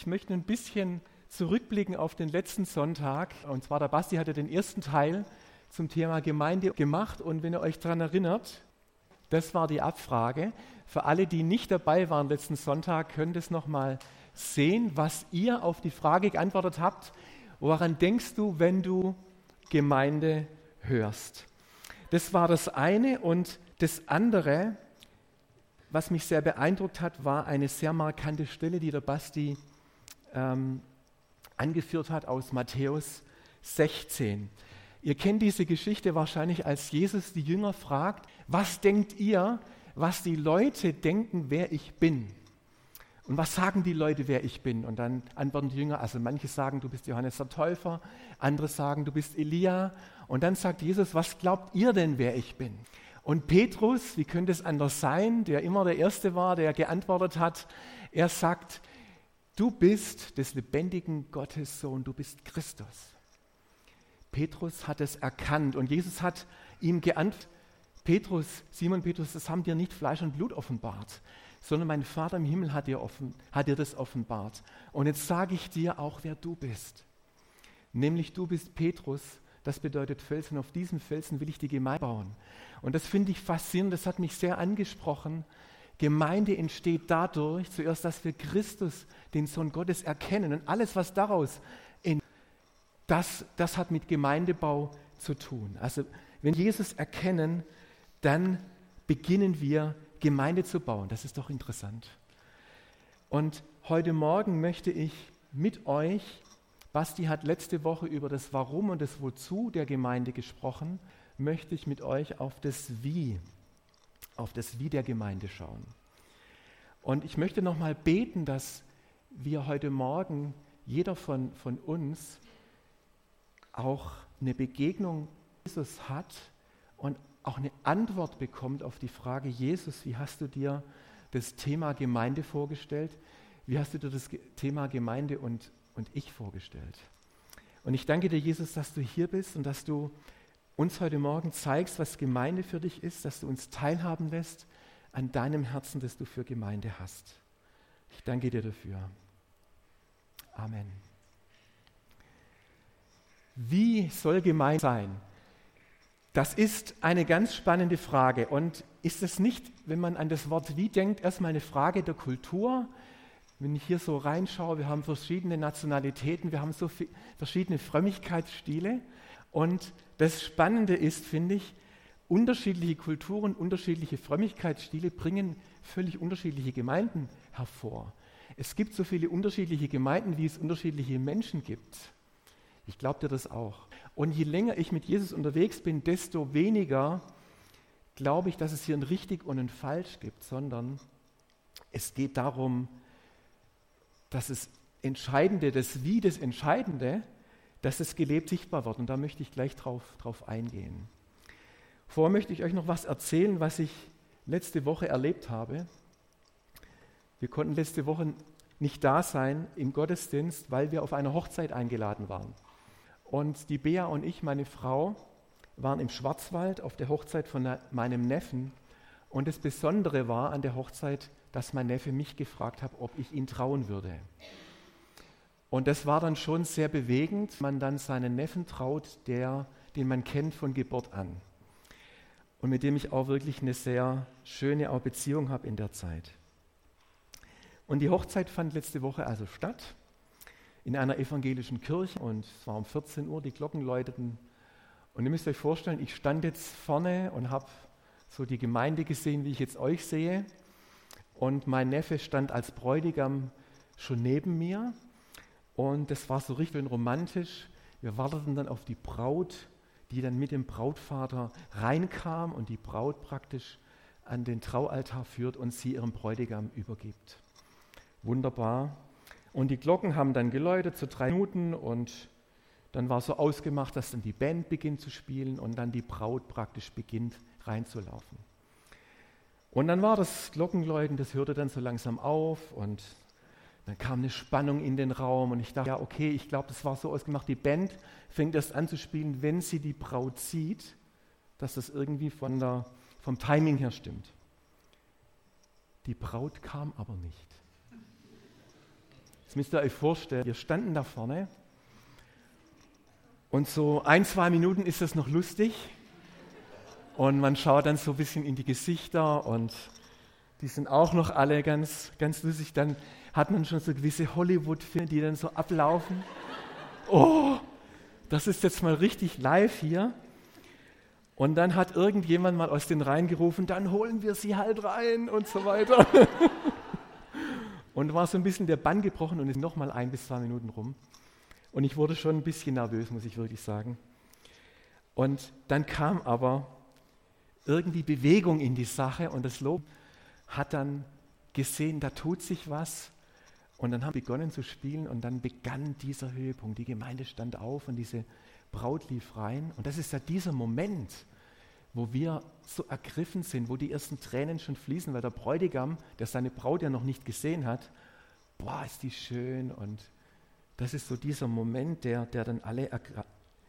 Ich möchte ein bisschen zurückblicken auf den letzten Sonntag. Und zwar der Basti hatte den ersten Teil zum Thema Gemeinde gemacht. Und wenn ihr euch daran erinnert, das war die Abfrage. Für alle, die nicht dabei waren letzten Sonntag, könnt ihr es nochmal sehen, was ihr auf die Frage geantwortet habt. Woran denkst du, wenn du Gemeinde hörst? Das war das eine. Und das andere, was mich sehr beeindruckt hat, war eine sehr markante Stelle, die der Basti ähm, angeführt hat aus Matthäus 16. Ihr kennt diese Geschichte wahrscheinlich, als Jesus die Jünger fragt, was denkt ihr, was die Leute denken, wer ich bin? Und was sagen die Leute, wer ich bin? Und dann antworten die Jünger, also manche sagen, du bist Johannes der Täufer, andere sagen, du bist Elia. Und dann sagt Jesus, was glaubt ihr denn, wer ich bin? Und Petrus, wie könnte es anders sein, der immer der Erste war, der geantwortet hat, er sagt, du bist des lebendigen Gottes Sohn, du bist Christus. Petrus hat es erkannt und Jesus hat ihm geantwortet, Petrus, Simon Petrus, das haben dir nicht Fleisch und Blut offenbart, sondern mein Vater im Himmel hat dir, offen, hat dir das offenbart. Und jetzt sage ich dir auch, wer du bist. Nämlich du bist Petrus, das bedeutet Felsen. Auf diesem Felsen will ich die Gemeinde bauen. Und das finde ich faszinierend, das hat mich sehr angesprochen. Gemeinde entsteht dadurch zuerst, dass wir Christus, den Sohn Gottes, erkennen. Und alles, was daraus entsteht, das, das hat mit Gemeindebau zu tun. Also wenn wir Jesus erkennen, dann beginnen wir Gemeinde zu bauen. Das ist doch interessant. Und heute Morgen möchte ich mit euch, Basti hat letzte Woche über das Warum und das Wozu der Gemeinde gesprochen, möchte ich mit euch auf das Wie, auf das Wie der Gemeinde schauen. Und ich möchte nochmal beten, dass wir heute Morgen, jeder von, von uns, auch eine Begegnung Jesus hat und auch eine Antwort bekommt auf die Frage, Jesus, wie hast du dir das Thema Gemeinde vorgestellt? Wie hast du dir das Thema Gemeinde und, und ich vorgestellt? Und ich danke dir, Jesus, dass du hier bist und dass du uns heute Morgen zeigst, was Gemeinde für dich ist, dass du uns teilhaben lässt an deinem Herzen, das du für Gemeinde hast. Ich danke dir dafür. Amen. Wie soll Gemeinde sein? Das ist eine ganz spannende Frage. Und ist es nicht, wenn man an das Wort wie denkt, erstmal eine Frage der Kultur? Wenn ich hier so reinschaue, wir haben verschiedene Nationalitäten, wir haben so verschiedene Frömmigkeitsstile. Und das Spannende ist, finde ich, unterschiedliche Kulturen, unterschiedliche Frömmigkeitsstile bringen völlig unterschiedliche Gemeinden hervor. Es gibt so viele unterschiedliche Gemeinden, wie es unterschiedliche Menschen gibt. Ich glaube dir das auch. Und je länger ich mit Jesus unterwegs bin, desto weniger glaube ich, dass es hier ein richtig und ein falsch gibt, sondern es geht darum, dass es Entscheidende, das Wie das Entscheidende, dass es gelebt sichtbar wird. Und da möchte ich gleich drauf, drauf eingehen. Vorher möchte ich euch noch was erzählen, was ich letzte Woche erlebt habe. Wir konnten letzte Woche nicht da sein im Gottesdienst, weil wir auf einer Hochzeit eingeladen waren. Und die Bea und ich, meine Frau, waren im Schwarzwald auf der Hochzeit von meinem Neffen. Und das Besondere war an der Hochzeit, dass mein Neffe mich gefragt hat, ob ich ihn trauen würde. Und das war dann schon sehr bewegend, man dann seinen Neffen traut, der, den man kennt von Geburt an. Und mit dem ich auch wirklich eine sehr schöne Beziehung habe in der Zeit. Und die Hochzeit fand letzte Woche also statt in einer evangelischen Kirche und es war um 14 Uhr, die Glocken läuteten. Und ihr müsst euch vorstellen, ich stand jetzt vorne und habe so die Gemeinde gesehen, wie ich jetzt euch sehe. Und mein Neffe stand als Bräutigam schon neben mir. Und das war so richtig romantisch. Wir warteten dann auf die Braut, die dann mit dem Brautvater reinkam und die Braut praktisch an den Traualtar führt und sie ihrem Bräutigam übergibt. Wunderbar. Und die Glocken haben dann geläutet, so drei Minuten, und dann war so ausgemacht, dass dann die Band beginnt zu spielen und dann die Braut praktisch beginnt reinzulaufen. Und dann war das Glockenläuten, das hörte dann so langsam auf und dann kam eine Spannung in den Raum und ich dachte, ja, okay, ich glaube, das war so ausgemacht, die Band fängt erst an zu spielen, wenn sie die Braut sieht, dass das irgendwie von der, vom Timing her stimmt. Die Braut kam aber nicht. Das müsst ihr euch vorstellen. Wir standen da vorne und so ein, zwei Minuten ist das noch lustig. Und man schaut dann so ein bisschen in die Gesichter und die sind auch noch alle ganz, ganz lustig. Dann hat man schon so gewisse Hollywood-Filme, die dann so ablaufen. Oh, das ist jetzt mal richtig live hier. Und dann hat irgendjemand mal aus den Reihen gerufen, dann holen wir sie halt rein und so weiter. und war so ein bisschen der Bann gebrochen und ist nochmal ein bis zwei Minuten rum. Und ich wurde schon ein bisschen nervös, muss ich wirklich sagen. Und dann kam aber irgendwie Bewegung in die Sache und das Lob hat dann gesehen, da tut sich was. Und dann haben wir begonnen zu spielen und dann begann dieser Höhepunkt. Die Gemeinde stand auf und diese Braut lief rein. Und das ist ja dieser Moment, wo wir so ergriffen sind, wo die ersten Tränen schon fließen, weil der Bräutigam, der seine Braut ja noch nicht gesehen hat, boah, ist die schön und das ist so dieser Moment, der, der dann alle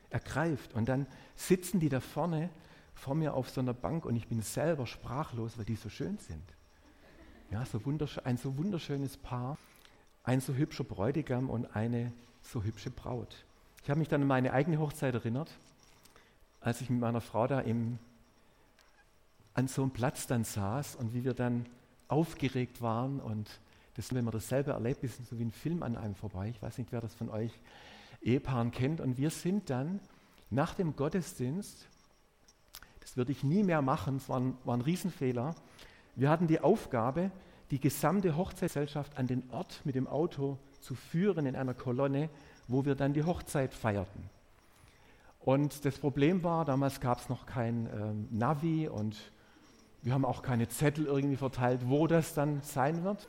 ergreift. Und dann sitzen die da vorne vor mir auf so einer Bank und ich bin selber sprachlos, weil die so schön sind. Ja, so ein so wunderschönes Paar, ein so hübscher Bräutigam und eine so hübsche Braut. Ich habe mich dann an meine eigene Hochzeit erinnert, als ich mit meiner Frau da im, an so einem Platz dann saß und wie wir dann aufgeregt waren und das, wenn man dasselbe erlebt, ist so wie ein Film an einem vorbei. Ich weiß nicht, wer das von euch Ehepaaren kennt. Und wir sind dann nach dem Gottesdienst, das würde ich nie mehr machen, es war ein, war ein Riesenfehler, wir hatten die Aufgabe, die gesamte Hochzeitsgesellschaft an den Ort mit dem Auto zu führen in einer Kolonne, wo wir dann die Hochzeit feierten. Und das Problem war, damals gab es noch kein ähm, Navi und wir haben auch keine Zettel irgendwie verteilt, wo das dann sein wird.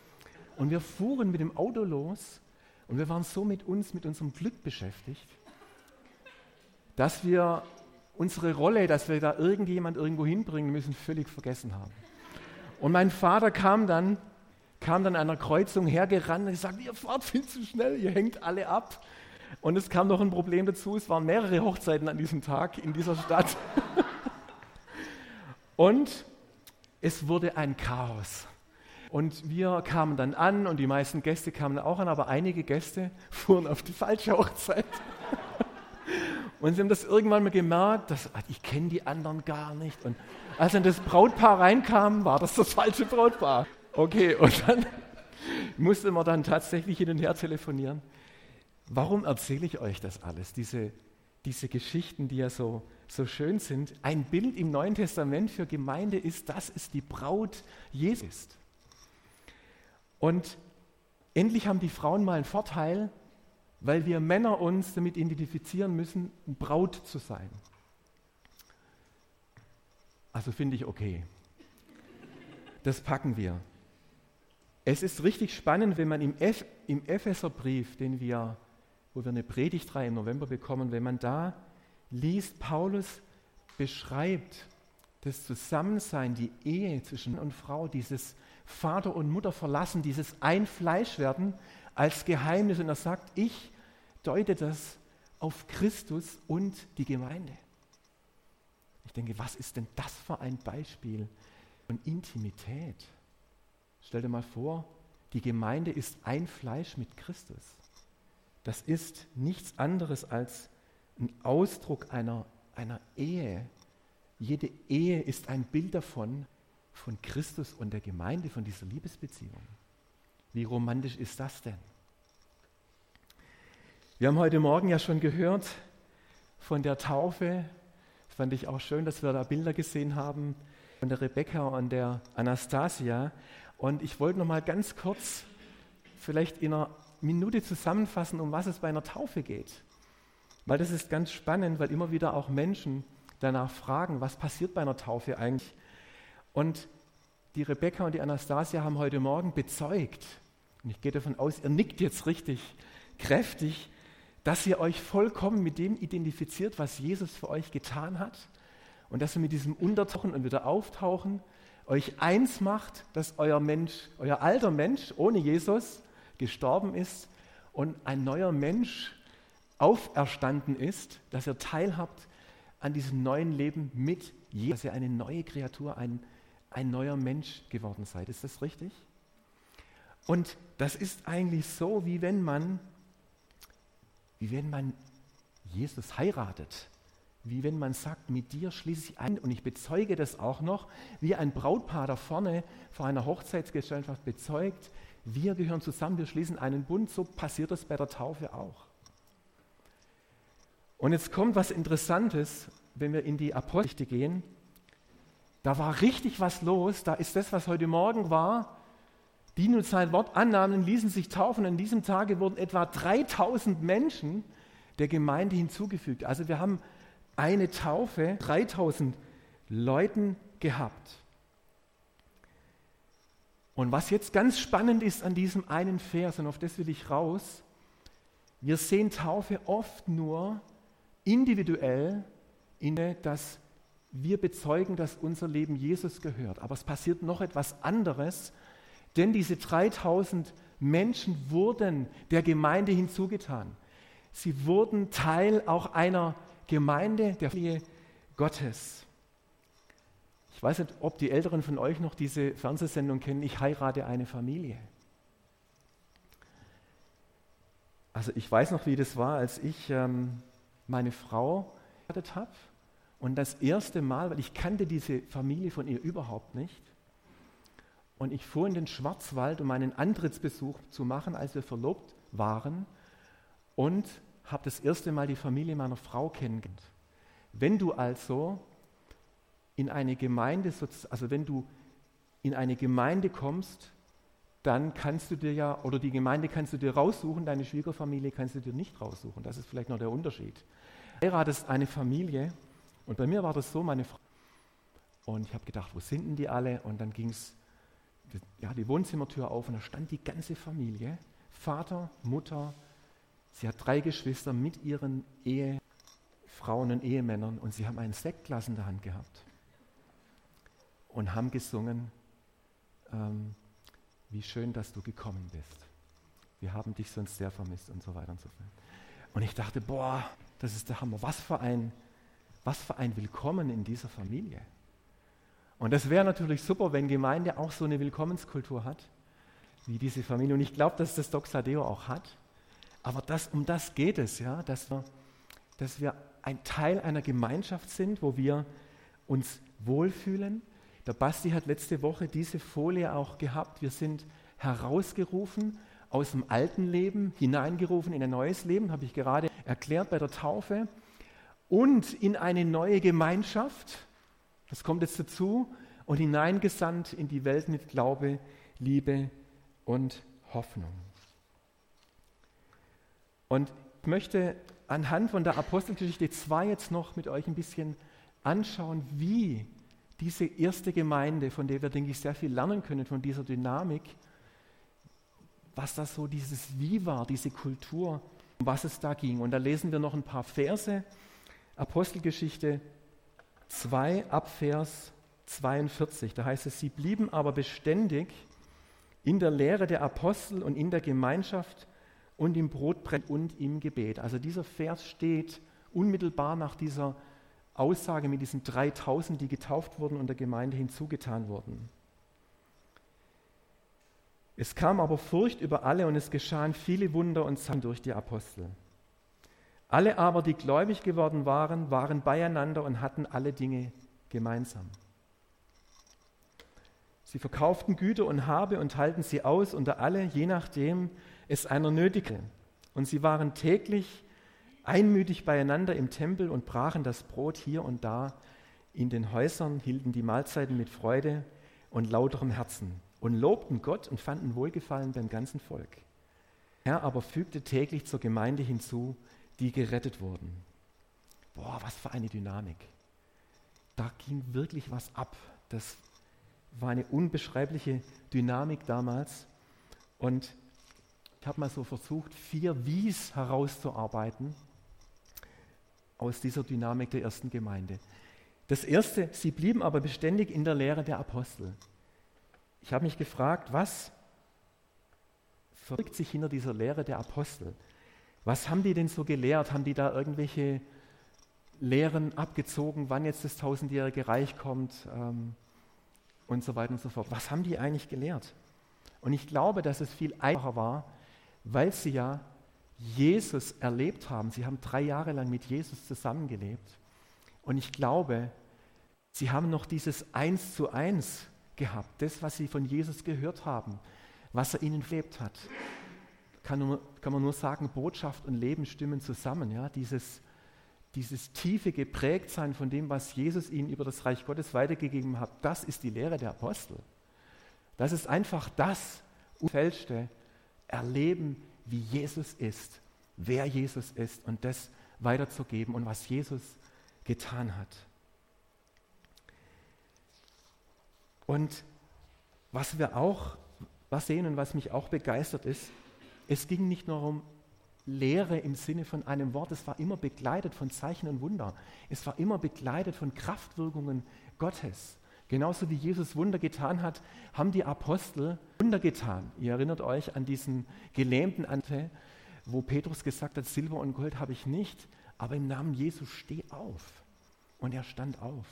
Und wir fuhren mit dem Auto los und wir waren so mit uns, mit unserem Glück beschäftigt, dass wir unsere Rolle, dass wir da irgendjemand irgendwo hinbringen müssen, völlig vergessen haben. Und mein Vater kam dann, kam dann an einer Kreuzung hergerannt und sagte, ihr fahrt viel zu schnell, ihr hängt alle ab. Und es kam noch ein Problem dazu, es waren mehrere Hochzeiten an diesem Tag in dieser Stadt. und es wurde ein Chaos. Und wir kamen dann an und die meisten Gäste kamen auch an, aber einige Gäste fuhren auf die falsche Hochzeit. Und sie haben das irgendwann mal gemerkt, dass, ach, ich kenne die anderen gar nicht. Und als dann das Brautpaar reinkam, war das das falsche Brautpaar. Okay, und dann musste man dann tatsächlich hin und her telefonieren. Warum erzähle ich euch das alles? Diese, diese Geschichten, die ja so, so schön sind. Ein Bild im Neuen Testament für Gemeinde ist, dass es die Braut Jesus ist. Und endlich haben die Frauen mal einen Vorteil, weil wir Männer uns damit identifizieren müssen, Braut zu sein. Also finde ich okay. Das packen wir. Es ist richtig spannend, wenn man im, Eph im Epheserbrief, den wir, wo wir eine Predigtreihe im November bekommen, wenn man da liest, Paulus beschreibt das Zusammensein, die Ehe zwischen Mann und Frau, dieses Vater und Mutter verlassen, dieses Einfleischwerden als Geheimnis. Und er sagt, ich deute das auf Christus und die Gemeinde. Ich denke, was ist denn das für ein Beispiel von Intimität? Stell dir mal vor, die Gemeinde ist ein Fleisch mit Christus. Das ist nichts anderes als ein Ausdruck einer, einer Ehe. Jede Ehe ist ein Bild davon, von Christus und der Gemeinde, von dieser Liebesbeziehung. Wie romantisch ist das denn? Wir haben heute Morgen ja schon gehört von der Taufe. Das fand ich auch schön, dass wir da Bilder gesehen haben von der Rebecca und der Anastasia. Und ich wollte noch mal ganz kurz vielleicht in einer Minute zusammenfassen, um was es bei einer Taufe geht. Weil das ist ganz spannend, weil immer wieder auch Menschen danach fragen, was passiert bei einer Taufe eigentlich? Und die Rebecca und die Anastasia haben heute Morgen bezeugt, und ich gehe davon aus, ihr nickt jetzt richtig kräftig, dass ihr euch vollkommen mit dem identifiziert, was Jesus für euch getan hat und dass ihr mit diesem Untertauchen und wieder Auftauchen euch eins macht, dass euer Mensch, euer alter Mensch ohne Jesus gestorben ist und ein neuer Mensch auferstanden ist, dass ihr teilhabt an diesem neuen Leben mit Jesus, dass ihr eine neue Kreatur, ein ein neuer Mensch geworden seid. Ist das richtig? Und das ist eigentlich so, wie wenn man, wie wenn man Jesus heiratet. Wie wenn man sagt, mit dir schließe ich ein und ich bezeuge das auch noch, wie ein Brautpaar da vorne vor einer Hochzeitsgesellschaft bezeugt, wir gehören zusammen, wir schließen einen Bund, so passiert das bei der Taufe auch. Und jetzt kommt was Interessantes, wenn wir in die Apostelgeschichte gehen. Da war richtig was los, da ist das, was heute Morgen war. Die nun sein Wort annahmen, ließen sich taufen. An diesem Tage wurden etwa 3000 Menschen der Gemeinde hinzugefügt. Also wir haben eine Taufe, 3000 Leuten gehabt. Und was jetzt ganz spannend ist an diesem einen Vers, und auf das will ich raus, wir sehen Taufe oft nur individuell, in dass wir bezeugen, dass unser Leben Jesus gehört. Aber es passiert noch etwas anderes, denn diese 3000 Menschen wurden der Gemeinde hinzugetan. Sie wurden Teil auch einer Gemeinde der Familie Gottes. Ich weiß nicht, ob die Älteren von euch noch diese Fernsehsendung kennen, ich heirate eine Familie. Also ich weiß noch, wie das war, als ich ähm, meine Frau geheiratet habe. Und das erste Mal, weil ich kannte diese Familie von ihr überhaupt nicht. Und ich fuhr in den Schwarzwald, um einen Antrittsbesuch zu machen, als wir verlobt waren. Und habe das erste Mal die Familie meiner Frau kennengelernt. Wenn du also in eine Gemeinde, also wenn du in eine Gemeinde kommst, dann kannst du dir ja, oder die Gemeinde kannst du dir raussuchen, deine Schwiegerfamilie kannst du dir nicht raussuchen. Das ist vielleicht noch der Unterschied. Du heiratest eine Familie und bei mir war das so, meine Frau. Und ich habe gedacht, wo sind denn die alle? Und dann ging es ja, die Wohnzimmertür auf und da stand die ganze Familie. Vater, Mutter, Sie hat drei Geschwister mit ihren Ehefrauen und Ehemännern und sie haben ein Sektglas in der Hand gehabt und haben gesungen, ähm, wie schön, dass du gekommen bist. Wir haben dich sonst sehr vermisst und so weiter und so fort. Und ich dachte, boah, das ist der Hammer. Was für ein, was für ein Willkommen in dieser Familie. Und das wäre natürlich super, wenn Gemeinde auch so eine Willkommenskultur hat, wie diese Familie. Und ich glaube, dass das Doxadeo auch hat. Aber das, um das geht es, ja, dass wir, dass wir ein Teil einer Gemeinschaft sind, wo wir uns wohlfühlen. Der Basti hat letzte Woche diese Folie auch gehabt. Wir sind herausgerufen aus dem alten Leben, hineingerufen in ein neues Leben, habe ich gerade erklärt bei der Taufe, und in eine neue Gemeinschaft, das kommt jetzt dazu, und hineingesandt in die Welt mit Glaube, Liebe und Hoffnung. Und ich möchte anhand von der Apostelgeschichte 2 jetzt noch mit euch ein bisschen anschauen, wie diese erste Gemeinde, von der wir, denke ich, sehr viel lernen können, von dieser Dynamik, was das so dieses Wie war, diese Kultur, um was es da ging. Und da lesen wir noch ein paar Verse. Apostelgeschichte 2 ab Vers 42. Da heißt es, sie blieben aber beständig in der Lehre der Apostel und in der Gemeinschaft und im Brotbrennen und im Gebet. Also dieser Vers steht unmittelbar nach dieser Aussage mit diesen 3000, die getauft wurden und der Gemeinde hinzugetan wurden. Es kam aber Furcht über alle und es geschahen viele Wunder und Zeichen durch die Apostel. Alle aber, die gläubig geworden waren, waren beieinander und hatten alle Dinge gemeinsam. Sie verkauften Güter und Habe und teilten sie aus unter alle, je nachdem, es einer nötigte. Und sie waren täglich einmütig beieinander im Tempel und brachen das Brot hier und da in den Häusern, hielten die Mahlzeiten mit Freude und lauterem Herzen und lobten Gott und fanden Wohlgefallen beim ganzen Volk. Er aber fügte täglich zur Gemeinde hinzu, die gerettet wurden. Boah, was für eine Dynamik. Da ging wirklich was ab. Das war eine unbeschreibliche Dynamik damals. Und ich habe mal so versucht, vier Wies herauszuarbeiten aus dieser Dynamik der ersten Gemeinde. Das erste, sie blieben aber beständig in der Lehre der Apostel. Ich habe mich gefragt, was verbirgt sich hinter dieser Lehre der Apostel? Was haben die denn so gelehrt? Haben die da irgendwelche Lehren abgezogen, wann jetzt das tausendjährige Reich kommt ähm, und so weiter und so fort? Was haben die eigentlich gelehrt? Und ich glaube, dass es viel einfacher war, weil sie ja Jesus erlebt haben. Sie haben drei Jahre lang mit Jesus zusammengelebt. Und ich glaube, sie haben noch dieses Eins zu eins gehabt, das, was sie von Jesus gehört haben, was er ihnen lebt hat. Kann, nur, kann man nur sagen, Botschaft und Leben stimmen zusammen. Ja? Dieses, dieses tiefe Geprägtsein von dem, was Jesus ihnen über das Reich Gottes weitergegeben hat, das ist die Lehre der Apostel. Das ist einfach das unfälschte Erleben, wie Jesus ist, wer Jesus ist und das weiterzugeben und was Jesus getan hat. Und was wir auch was sehen und was mich auch begeistert ist, es ging nicht nur um Lehre im Sinne von einem Wort, es war immer begleitet von Zeichen und Wunder. Es war immer begleitet von Kraftwirkungen Gottes. Genauso wie Jesus Wunder getan hat, haben die Apostel Wunder getan. Ihr erinnert euch an diesen gelähmten Ante, wo Petrus gesagt hat, Silber und Gold habe ich nicht, aber im Namen Jesus steh auf. Und er stand auf.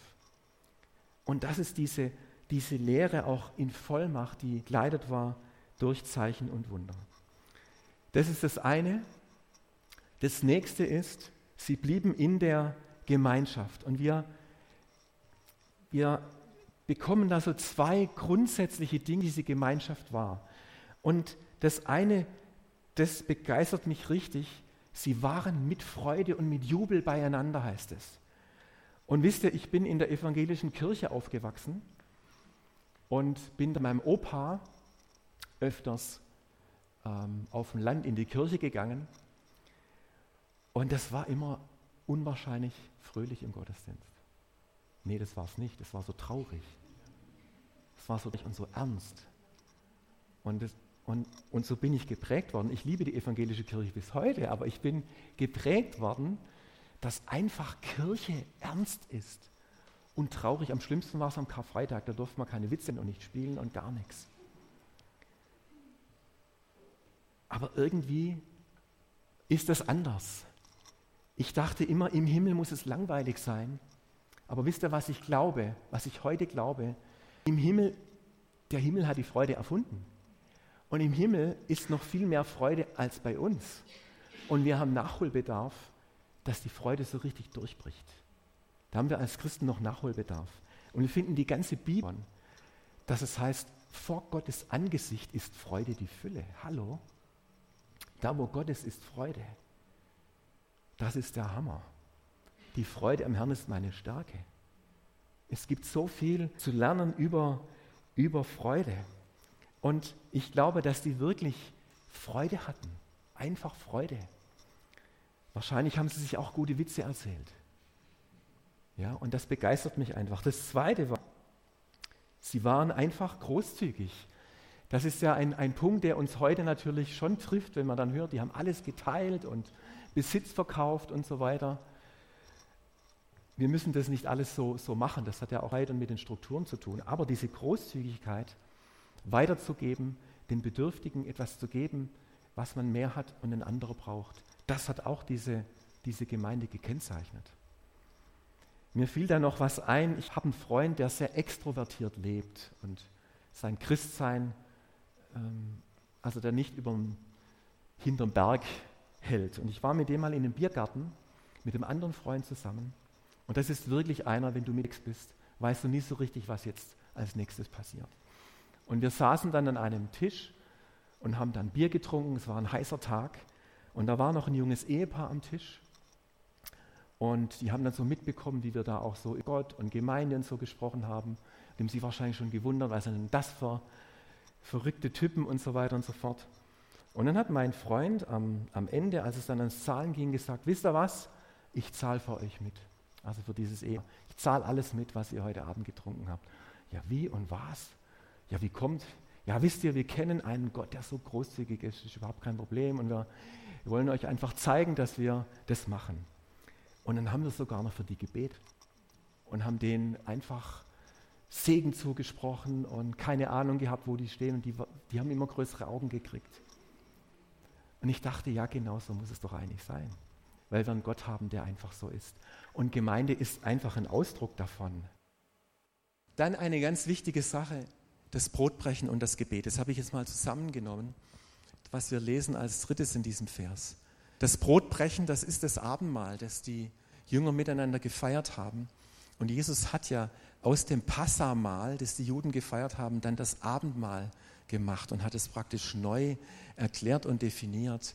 Und das ist diese, diese Lehre auch in Vollmacht, die geleitet war durch Zeichen und Wunder. Das ist das eine. Das nächste ist, sie blieben in der Gemeinschaft. Und wir, wir bekommen da so zwei grundsätzliche Dinge, diese Gemeinschaft war. Und das eine, das begeistert mich richtig, sie waren mit Freude und mit Jubel beieinander, heißt es. Und wisst ihr, ich bin in der evangelischen Kirche aufgewachsen und bin mit meinem Opa öfters ähm, auf dem Land in die Kirche gegangen. Und das war immer unwahrscheinlich fröhlich im Gottesdienst. Nee, das war es nicht, das war so traurig. War so und so ernst. Und, das, und, und so bin ich geprägt worden. Ich liebe die evangelische Kirche bis heute, aber ich bin geprägt worden, dass einfach Kirche ernst ist und traurig. Am schlimmsten war es am Karfreitag, da durfte man keine Witze und nicht spielen und gar nichts. Aber irgendwie ist das anders. Ich dachte immer, im Himmel muss es langweilig sein. Aber wisst ihr, was ich glaube, was ich heute glaube? Im Himmel, der Himmel hat die Freude erfunden. Und im Himmel ist noch viel mehr Freude als bei uns. Und wir haben Nachholbedarf, dass die Freude so richtig durchbricht. Da haben wir als Christen noch Nachholbedarf. Und wir finden die ganze Bibel, dass es heißt, vor Gottes Angesicht ist Freude die Fülle. Hallo? Da, wo Gott ist, ist Freude. Das ist der Hammer. Die Freude am Herrn ist meine Stärke. Es gibt so viel zu lernen über, über Freude. Und ich glaube, dass die wirklich Freude hatten. Einfach Freude. Wahrscheinlich haben sie sich auch gute Witze erzählt. Ja, und das begeistert mich einfach. Das Zweite war, sie waren einfach großzügig. Das ist ja ein, ein Punkt, der uns heute natürlich schon trifft, wenn man dann hört, die haben alles geteilt und Besitz verkauft und so weiter wir müssen das nicht alles so, so machen, das hat ja auch mit den Strukturen zu tun, aber diese Großzügigkeit weiterzugeben, den Bedürftigen etwas zu geben, was man mehr hat und ein anderer braucht, das hat auch diese, diese Gemeinde gekennzeichnet. Mir fiel da noch was ein, ich habe einen Freund, der sehr extrovertiert lebt und sein Christsein, ähm, also der nicht über hinterm Berg hält. Und ich war mit dem mal in einem Biergarten mit einem anderen Freund zusammen und das ist wirklich einer, wenn du mit bist, weißt du nie so richtig, was jetzt als nächstes passiert. Und wir saßen dann an einem Tisch und haben dann Bier getrunken. Es war ein heißer Tag. Und da war noch ein junges Ehepaar am Tisch. Und die haben dann so mitbekommen, wie wir da auch so über Gott und Gemeinde und so gesprochen haben. Dem sie wahrscheinlich schon gewundert, was sind denn das für verrückte Typen und so weiter und so fort. Und dann hat mein Freund am, am Ende, als es dann ans Zahlen ging, gesagt, wisst ihr was, ich zahle für euch mit. Also für dieses Ehe. Ich zahle alles mit, was ihr heute Abend getrunken habt. Ja, wie und was? Ja, wie kommt? Ja, wisst ihr, wir kennen einen Gott, der so großzügig ist, ist überhaupt kein Problem. Und wir, wollen euch einfach zeigen, dass wir das machen. Und dann haben wir sogar noch für die Gebet und haben denen einfach Segen zugesprochen und keine Ahnung gehabt, wo die stehen. Und die, die haben immer größere Augen gekriegt. Und ich dachte, ja, genau so muss es doch eigentlich sein weil wir einen Gott haben, der einfach so ist. Und Gemeinde ist einfach ein Ausdruck davon. Dann eine ganz wichtige Sache, das Brotbrechen und das Gebet. Das habe ich jetzt mal zusammengenommen, was wir lesen als drittes in diesem Vers. Das Brotbrechen, das ist das Abendmahl, das die Jünger miteinander gefeiert haben. Und Jesus hat ja aus dem Passamahl, das die Juden gefeiert haben, dann das Abendmahl gemacht und hat es praktisch neu erklärt und definiert.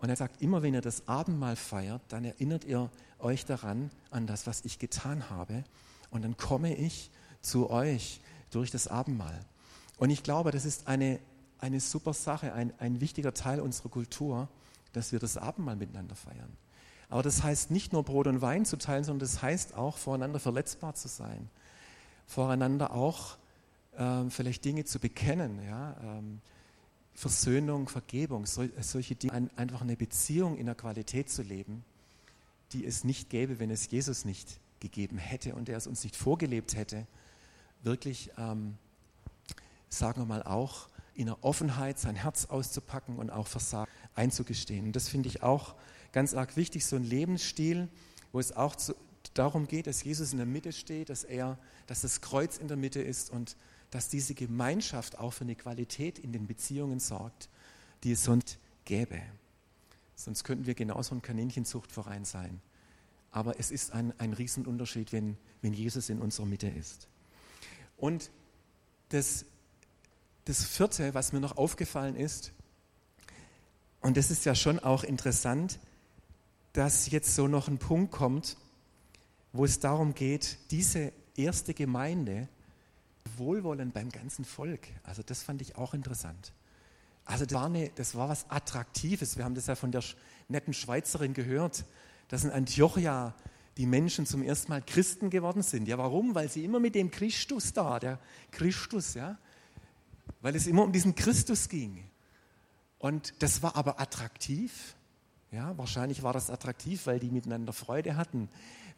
Und er sagt, immer wenn ihr das Abendmahl feiert, dann erinnert ihr euch daran, an das, was ich getan habe. Und dann komme ich zu euch durch das Abendmahl. Und ich glaube, das ist eine, eine super Sache, ein, ein wichtiger Teil unserer Kultur, dass wir das Abendmahl miteinander feiern. Aber das heißt nicht nur Brot und Wein zu teilen, sondern das heißt auch, voreinander verletzbar zu sein, voreinander auch ähm, vielleicht Dinge zu bekennen, ja, ähm, Versöhnung, Vergebung, so, solche Dinge, ein, einfach eine Beziehung in der Qualität zu leben, die es nicht gäbe, wenn es Jesus nicht gegeben hätte und er es uns nicht vorgelebt hätte, wirklich, ähm, sagen wir mal, auch in der Offenheit sein Herz auszupacken und auch Versagen einzugestehen. Und das finde ich auch ganz arg wichtig, so ein Lebensstil, wo es auch zu, darum geht, dass Jesus in der Mitte steht, dass er, dass das Kreuz in der Mitte ist und dass diese Gemeinschaft auch für eine Qualität in den Beziehungen sorgt, die es sonst gäbe. Sonst könnten wir genauso ein Kaninchenzuchtverein sein. Aber es ist ein, ein Riesenunterschied, wenn, wenn Jesus in unserer Mitte ist. Und das, das vierte, was mir noch aufgefallen ist, und das ist ja schon auch interessant, dass jetzt so noch ein Punkt kommt, wo es darum geht, diese erste Gemeinde, Wohlwollen beim ganzen Volk. Also das fand ich auch interessant. Also das war, eine, das war was Attraktives. Wir haben das ja von der netten Schweizerin gehört, dass in Antiochia die Menschen zum ersten Mal Christen geworden sind. Ja, warum? Weil sie immer mit dem Christus da, der Christus, ja, weil es immer um diesen Christus ging. Und das war aber attraktiv. Ja, wahrscheinlich war das attraktiv, weil die miteinander Freude hatten,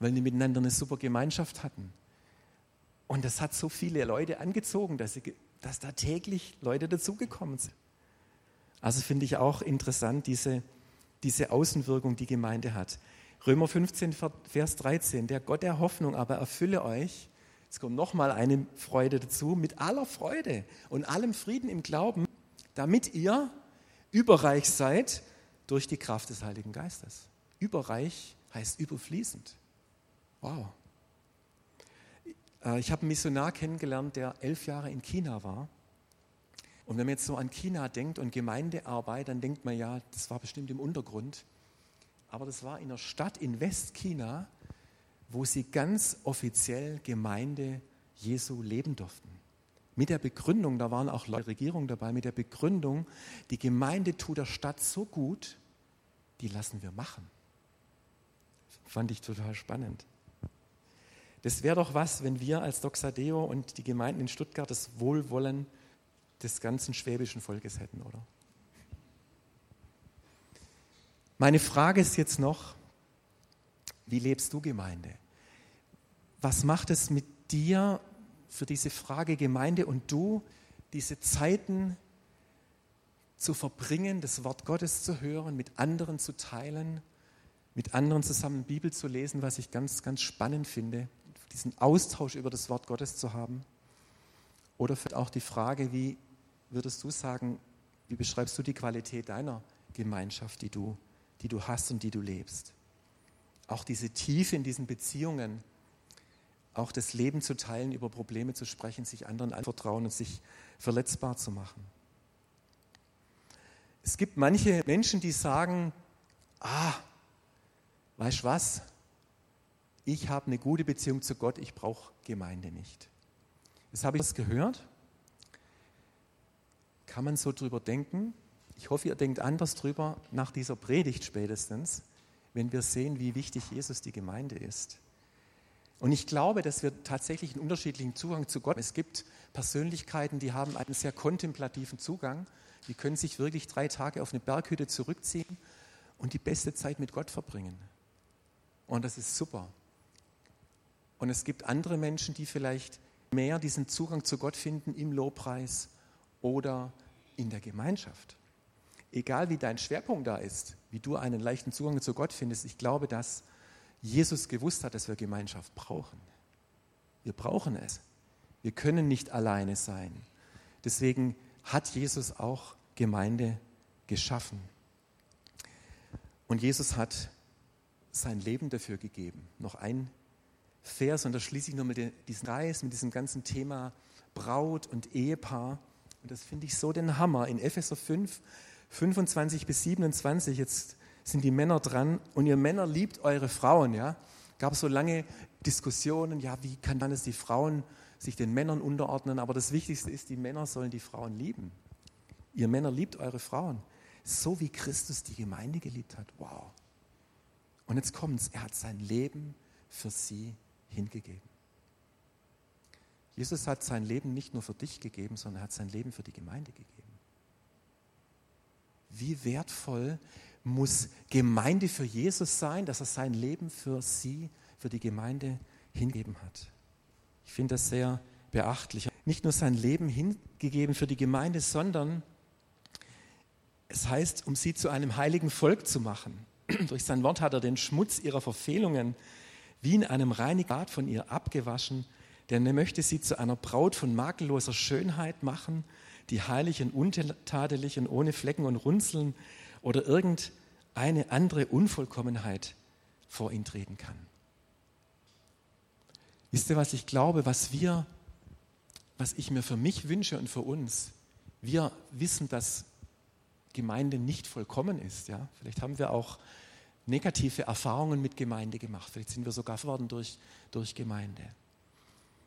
weil die miteinander eine super Gemeinschaft hatten. Und das hat so viele Leute angezogen, dass, sie, dass da täglich Leute dazugekommen sind. Also finde ich auch interessant, diese, diese Außenwirkung, die Gemeinde hat. Römer 15, Vers 13, der Gott der Hoffnung aber erfülle euch, jetzt kommt nochmal eine Freude dazu, mit aller Freude und allem Frieden im Glauben, damit ihr überreich seid durch die Kraft des Heiligen Geistes. Überreich heißt überfließend. Wow. Äh, ich habe einen Missionar kennengelernt, der elf Jahre in China war. Und wenn man jetzt so an China denkt und Gemeindearbeit, dann denkt man ja, das war bestimmt im Untergrund. Aber das war in einer Stadt in Westchina, wo sie ganz offiziell Gemeinde Jesu leben durften. Mit der Begründung, da waren auch Leute der Regierung dabei, mit der Begründung, die Gemeinde tut der Stadt so gut, die lassen wir machen. Fand ich total spannend. Das wäre doch was, wenn wir als Doxadeo und die Gemeinden in Stuttgart das Wohlwollen des ganzen schwäbischen Volkes hätten, oder? Meine Frage ist jetzt noch, wie lebst du Gemeinde? Was macht es mit dir für diese Frage Gemeinde und du, diese Zeiten zu verbringen, das Wort Gottes zu hören, mit anderen zu teilen, mit anderen zusammen Bibel zu lesen, was ich ganz, ganz spannend finde, diesen Austausch über das Wort Gottes zu haben. Oder vielleicht auch die Frage, wie würdest du sagen, wie beschreibst du die Qualität deiner Gemeinschaft, die du, die du hast und die du lebst? Auch diese Tiefe in diesen Beziehungen, auch das Leben zu teilen, über Probleme zu sprechen, sich anderen anvertrauen und sich verletzbar zu machen. Es gibt manche Menschen, die sagen, ah, weißt du was, ich habe eine gute Beziehung zu Gott, ich brauche Gemeinde nicht. Das habe ich das gehört. Kann man so drüber denken? Ich hoffe, ihr denkt anders drüber nach dieser Predigt spätestens, wenn wir sehen, wie wichtig Jesus die Gemeinde ist. Und ich glaube, dass wir tatsächlich einen unterschiedlichen Zugang zu Gott. Es gibt Persönlichkeiten, die haben einen sehr kontemplativen Zugang. Die können sich wirklich drei Tage auf eine Berghütte zurückziehen und die beste Zeit mit Gott verbringen. Und das ist super. Und es gibt andere Menschen, die vielleicht mehr diesen Zugang zu Gott finden im Lobpreis oder in der Gemeinschaft. Egal wie dein Schwerpunkt da ist, wie du einen leichten Zugang zu Gott findest, ich glaube, dass Jesus gewusst hat, dass wir Gemeinschaft brauchen. Wir brauchen es. Wir können nicht alleine sein. Deswegen hat Jesus auch Gemeinde geschaffen. Und Jesus hat sein Leben dafür gegeben. Noch ein Vers, und da schließe ich noch mit diesem Kreis, mit diesem ganzen Thema Braut und Ehepaar. Und das finde ich so den Hammer. In Epheser 5, 25 bis 27, jetzt sind die Männer dran und ihr Männer liebt eure Frauen, ja. Gab so lange Diskussionen, ja, wie kann dann es die Frauen sich den Männern unterordnen, aber das Wichtigste ist, die Männer sollen die Frauen lieben. Ihr Männer liebt eure Frauen, so wie Christus die Gemeinde geliebt hat. Wow. Und jetzt kommt's, er hat sein Leben für sie hingegeben. Jesus hat sein Leben nicht nur für dich gegeben, sondern er hat sein Leben für die Gemeinde gegeben. Wie wertvoll muss Gemeinde für Jesus sein, dass er sein Leben für sie, für die Gemeinde hingegeben hat. Ich finde das sehr beachtlich. Nicht nur sein Leben hingegeben für die Gemeinde, sondern es heißt, um sie zu einem heiligen Volk zu machen. Durch sein Wort hat er den Schmutz ihrer Verfehlungen wie in einem reinigen Bad von ihr abgewaschen, denn er möchte sie zu einer Braut von makelloser Schönheit machen, die heilig und untadelig und ohne Flecken und Runzeln oder irgendeine andere Unvollkommenheit vor ihn treten kann. Wisst ihr, was ich glaube, was wir, was ich mir für mich wünsche und für uns? Wir wissen, dass Gemeinde nicht vollkommen ist. Ja? Vielleicht haben wir auch negative Erfahrungen mit Gemeinde gemacht. Vielleicht sind wir sogar verworden durch, durch Gemeinde.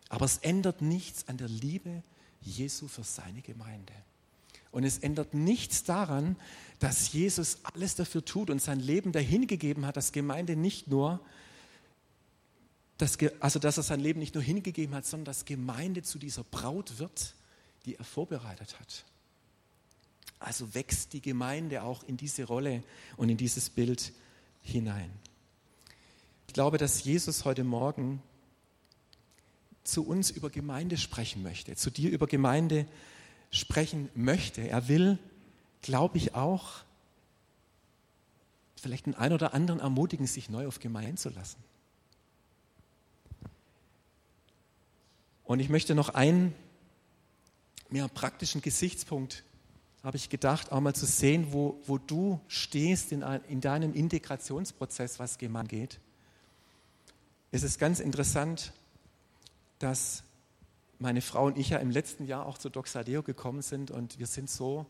Aber es ändert nichts an der Liebe Jesu für seine Gemeinde. Und es ändert nichts daran, dass Jesus alles dafür tut und sein Leben dahingegeben hat, dass Gemeinde nicht nur, dass, also dass er sein Leben nicht nur hingegeben hat, sondern dass Gemeinde zu dieser Braut wird, die er vorbereitet hat. Also wächst die Gemeinde auch in diese Rolle und in dieses Bild hinein. Ich glaube, dass Jesus heute Morgen zu uns über Gemeinde sprechen möchte, zu dir über Gemeinde sprechen möchte. Er will, glaube ich, auch vielleicht den einen oder anderen ermutigen, sich neu auf Gemeinde einzulassen. Und ich möchte noch einen mehr praktischen Gesichtspunkt habe ich gedacht, auch mal zu sehen, wo, wo du stehst in, in deinem Integrationsprozess, was Gemeinde geht. Es ist ganz interessant, dass meine Frau und ich ja im letzten Jahr auch zu Doxadeo gekommen sind und wir sind so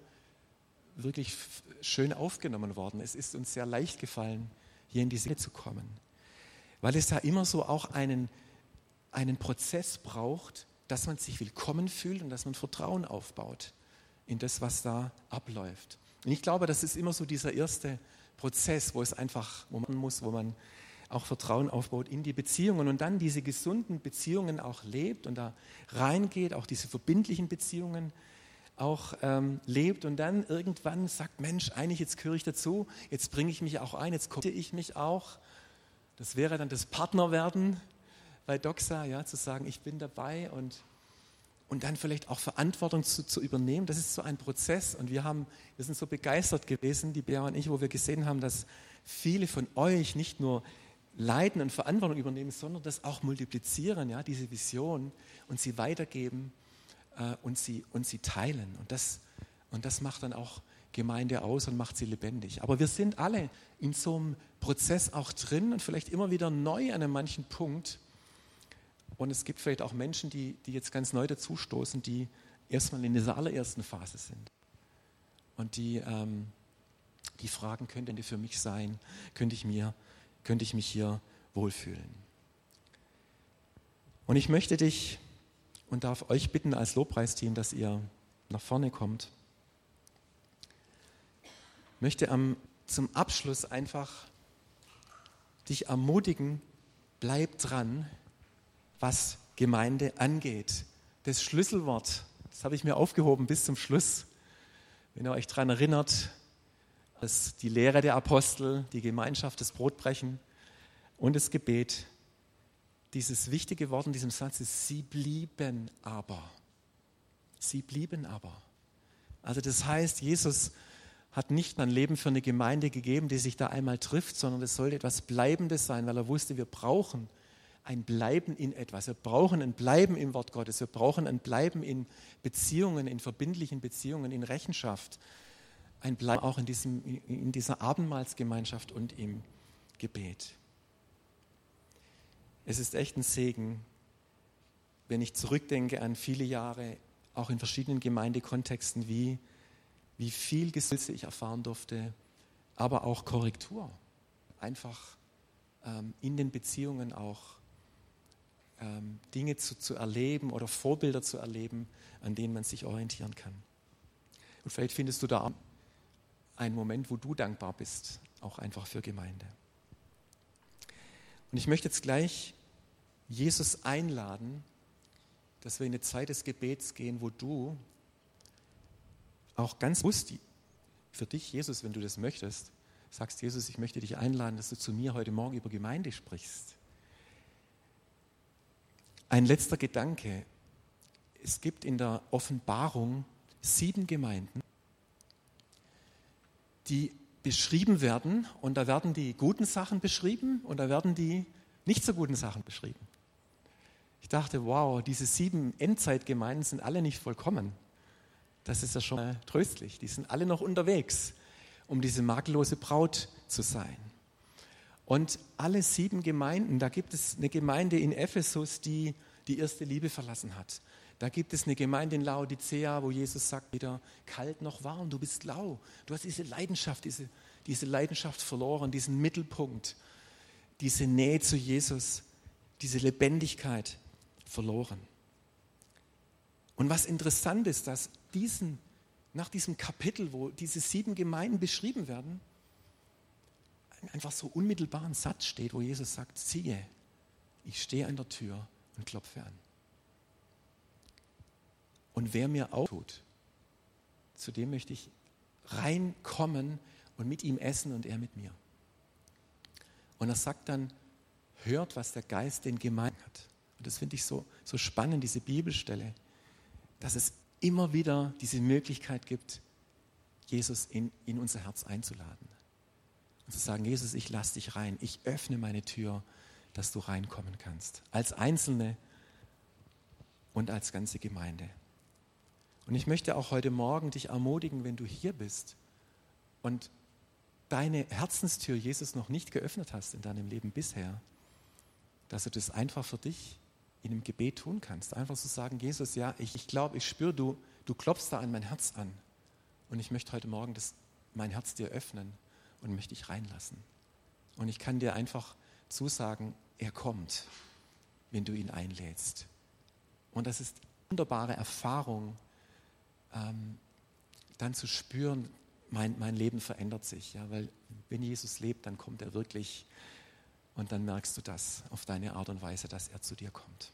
wirklich schön aufgenommen worden. Es ist uns sehr leicht gefallen, hier in die Seele zu kommen, weil es da immer so auch einen, einen Prozess braucht, dass man sich willkommen fühlt und dass man Vertrauen aufbaut in das, was da abläuft. Und ich glaube, das ist immer so dieser erste Prozess, wo es einfach, wo man muss, wo man auch Vertrauen aufbaut in die Beziehungen und dann diese gesunden Beziehungen auch lebt und da reingeht, auch diese verbindlichen Beziehungen auch ähm, lebt und dann irgendwann sagt, Mensch, eigentlich jetzt gehöre ich dazu, jetzt bringe ich mich auch ein, jetzt komme ich mich auch. Das wäre dann das Partnerwerden bei Doxa, ja, zu sagen, ich bin dabei und und dann vielleicht auch Verantwortung zu, zu, übernehmen. Das ist so ein Prozess und wir, haben, wir sind so begeistert gewesen, die Bea und ich, wo wir gesehen haben, dass viele von euch nicht nur leiden und Verantwortung übernehmen, sondern das auch multiplizieren, ja, diese Vision und sie weitergeben äh, und, sie, und sie teilen. Und das, und das macht dann auch Gemeinde aus und macht sie lebendig. Aber wir sind alle in so einem Prozess auch drin und vielleicht immer wieder neu an einem manchen Punkt und es gibt vielleicht auch Menschen, die, die jetzt ganz neu dazustoßen, die erstmal in dieser allerersten Phase sind. Und die, ähm, die fragen, könnte denn für mich sein? Könnte ich, mir, könnte ich mich hier wohlfühlen? Und ich möchte dich und darf euch bitten als Lobpreisteam, dass ihr nach vorne kommt. Ich möchte am, zum Abschluss einfach dich ermutigen, bleib dran, was Gemeinde angeht. Das Schlüsselwort, das habe ich mir aufgehoben bis zum Schluss. Wenn ihr euch daran erinnert, dass die Lehre der Apostel, die Gemeinschaft, das Brotbrechen und das Gebet, dieses wichtige Wort in diesem Satz ist, sie blieben aber. Sie blieben aber. Also das heißt, Jesus hat nicht ein Leben für eine Gemeinde gegeben, die sich da einmal trifft, sondern es sollte etwas Bleibendes sein, weil er wusste, wir brauchen ein Bleiben in etwas. Wir brauchen ein Bleiben im Wort Gottes. Wir brauchen ein Bleiben in Beziehungen, in verbindlichen Beziehungen, in Rechenschaft. Ein Bleiben auch in, diesem, in dieser Abendmahlsgemeinschaft und im Gebet. Es ist echt ein Segen, wenn ich zurückdenke an viele Jahre, auch in verschiedenen Gemeindekontexten, wie, wie viel Gesülze ich erfahren durfte, aber auch Korrektur. Einfach ähm, in den Beziehungen auch ähm, Dinge zu, zu erleben oder Vorbilder zu erleben, an denen man sich orientieren kann. Und vielleicht findest du da einen Moment, wo du dankbar bist, auch einfach für Gemeinde. Und ich möchte jetzt gleich Jesus einladen, dass wir in eine Zeit des Gebets gehen, wo du auch ganz bewusst für dich, Jesus, wenn du das möchtest, sagst, Jesus, ich möchte dich einladen, dass du zu mir heute Morgen über Gemeinde sprichst. Ein letzter Gedanke. Es gibt in der Offenbarung sieben Gemeinden, die beschrieben werden und da werden die guten Sachen beschrieben und da werden die nicht so guten Sachen beschrieben. Ich dachte, wow, diese sieben Endzeitgemeinden sind alle nicht vollkommen. Das ist ja schon tröstlich. Die sind alle noch unterwegs, um diese makellose Braut zu sein. Und alle sieben Gemeinden, da gibt es eine Gemeinde in Ephesus, die die erste Liebe verlassen hat. Da gibt es eine Gemeinde in Laodicea, wo Jesus sagt, weder kalt noch warm, du bist lau. Du hast diese Leidenschaft, diese, diese Leidenschaft verloren, diesen Mittelpunkt, diese Nähe zu Jesus, diese Lebendigkeit verloren. Und was interessant ist, dass diesen, nach diesem Kapitel, wo diese sieben Gemeinden beschrieben werden, einfach so unmittelbar ein Satz steht, wo Jesus sagt, siehe, ich stehe an der Tür und klopfe an. Und wer mir auftut, zu dem möchte ich reinkommen und mit ihm essen und er mit mir. Und er sagt dann, hört, was der Geist den Gemeinden hat. Und das finde ich so, so spannend, diese Bibelstelle, dass es immer wieder diese Möglichkeit gibt, Jesus in, in unser Herz einzuladen. Und zu sagen, Jesus, ich lasse dich rein, ich öffne meine Tür, dass du reinkommen kannst. Als Einzelne und als ganze Gemeinde. Und ich möchte auch heute Morgen dich ermutigen, wenn du hier bist und deine Herzenstür Jesus noch nicht geöffnet hast in deinem Leben bisher, dass du das einfach für dich in einem Gebet tun kannst. Einfach so sagen, Jesus, ja, ich, ich glaube, ich spüre, du, du klopfst da an mein Herz an. Und ich möchte heute Morgen das, mein Herz dir öffnen und möchte dich reinlassen. Und ich kann dir einfach zusagen, er kommt, wenn du ihn einlädst. Und das ist eine wunderbare Erfahrung, ähm, dann zu spüren, mein, mein Leben verändert sich. Ja, weil wenn Jesus lebt, dann kommt er wirklich und dann merkst du das auf deine Art und Weise, dass er zu dir kommt.